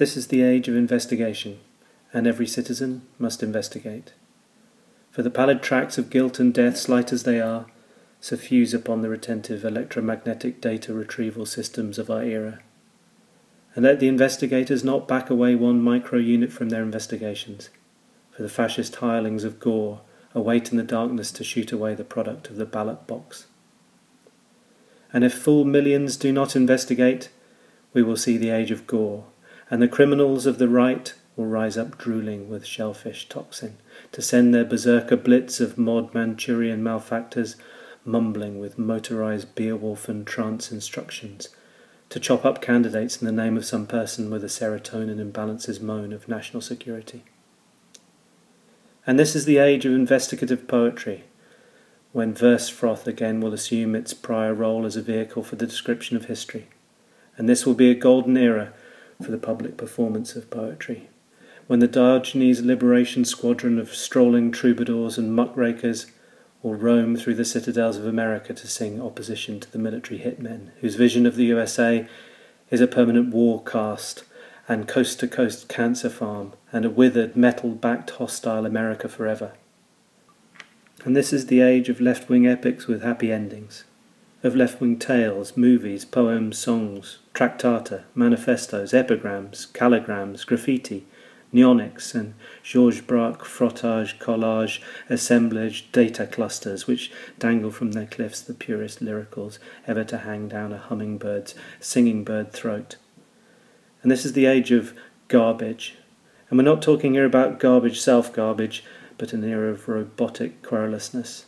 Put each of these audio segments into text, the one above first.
This is the age of investigation, and every citizen must investigate. For the pallid tracks of guilt and death, slight as they are, suffuse upon the retentive electromagnetic data retrieval systems of our era. And let the investigators not back away one micro unit from their investigations, for the fascist hirelings of gore await in the darkness to shoot away the product of the ballot box. And if full millions do not investigate, we will see the age of gore, and the criminals of the right will rise up drooling with shellfish toxin to send their berserker blitz of mod Manchurian malefactors mumbling with motorized Beowulf and trance instructions to chop up candidates in the name of some person with a serotonin imbalances moan of national security. And this is the age of investigative poetry, when verse froth again will assume its prior role as a vehicle for the description of history. And this will be a golden era for the public performance of poetry, when the Diogenes liberation squadron of strolling troubadours and muckrakers will roam through the citadels of America to sing opposition to the military hitmen, whose vision of the USA is a permanent war caste and coast to coast cancer farm and a withered, metal backed hostile America forever. And this is the age of left wing epics with happy endings, of left wing tales, movies, poems, songs, tractata, manifestos, epigrams, calligrams, graffiti, neonics, and Georges Braque frottage, collage, assemblage, data clusters which dangle from their cliffs the purest lyricals ever to hang down a hummingbird's singing bird throat. And this is the age of garbage. And we're not talking here about garbage, self garbage, but an era of robotic querulousness.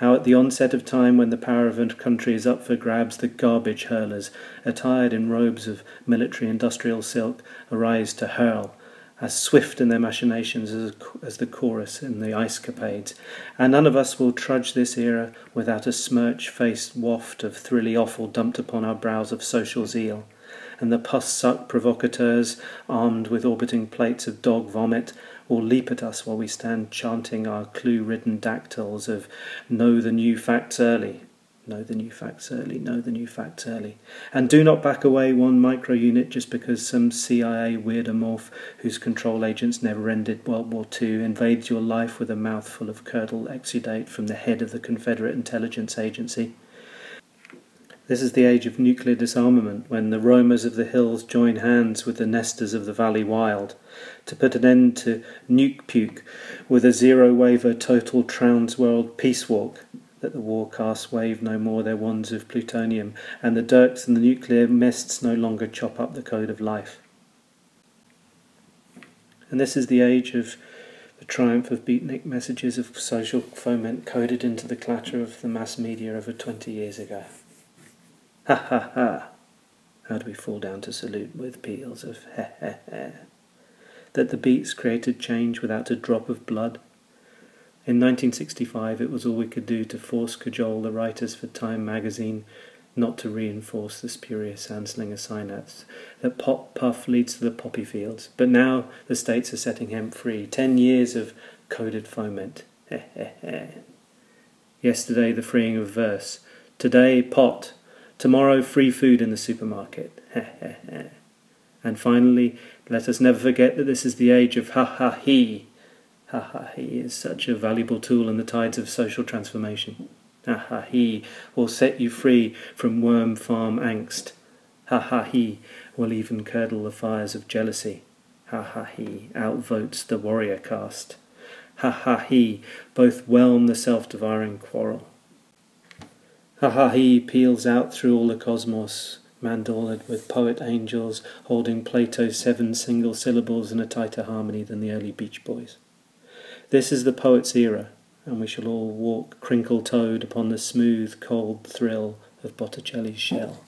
How at the onset of time, when the power of a country is up for grabs, the garbage hurlers, attired in robes of military industrial silk, arise to hurl, as swift in their machinations as, as the chorus in the ice capades. And none of us will trudge this era without a smirch faced waft of thrilly offal dumped upon our brows of social zeal and the pus sucked provocateurs, armed with orbiting plates of dog vomit, will leap at us while we stand chanting our clue ridden dactyls of Know the new facts early. Know the new facts early, know the new facts early. And do not back away one micro unit just because some CIA weirdomorph whose control agents never ended World War II invades your life with a mouthful of curdled exudate from the head of the Confederate Intelligence Agency. This is the age of nuclear disarmament, when the roamers of the hills join hands with the nesters of the valley wild to put an end to nuke puke with a zero waiver total trans world peace walk, that the war castes wave no more their wands of plutonium, and the dirks and the nuclear mists no longer chop up the code of life. And this is the age of the triumph of beatnik messages of social foment coded into the clatter of the mass media over 20 years ago. Ha ha ha! How do we fall down to salute with peals of he he he? That the beats created change without a drop of blood? In 1965, it was all we could do to force cajole the writers for Time magazine not to reinforce the spurious Anslinger synapse that pop puff leads to the poppy fields. But now the states are setting hemp free. Ten years of coded foment. He he he! Yesterday, the freeing of verse. Today, pot. Tomorrow, free food in the supermarket. and finally, let us never forget that this is the age of ha ha he. Ha ha he is such a valuable tool in the tides of social transformation. Ha ha he will set you free from worm farm angst. Ha ha he will even curdle the fires of jealousy. Ha ha he outvotes the warrior caste. Ha ha he both whelm the self devouring quarrel. Ha ha he peals out through all the cosmos, mandorled with poet angels holding Plato's seven single syllables in a tighter harmony than the early Beach Boys. This is the poet's era, and we shall all walk crinkle toed upon the smooth, cold thrill of Botticelli's shell.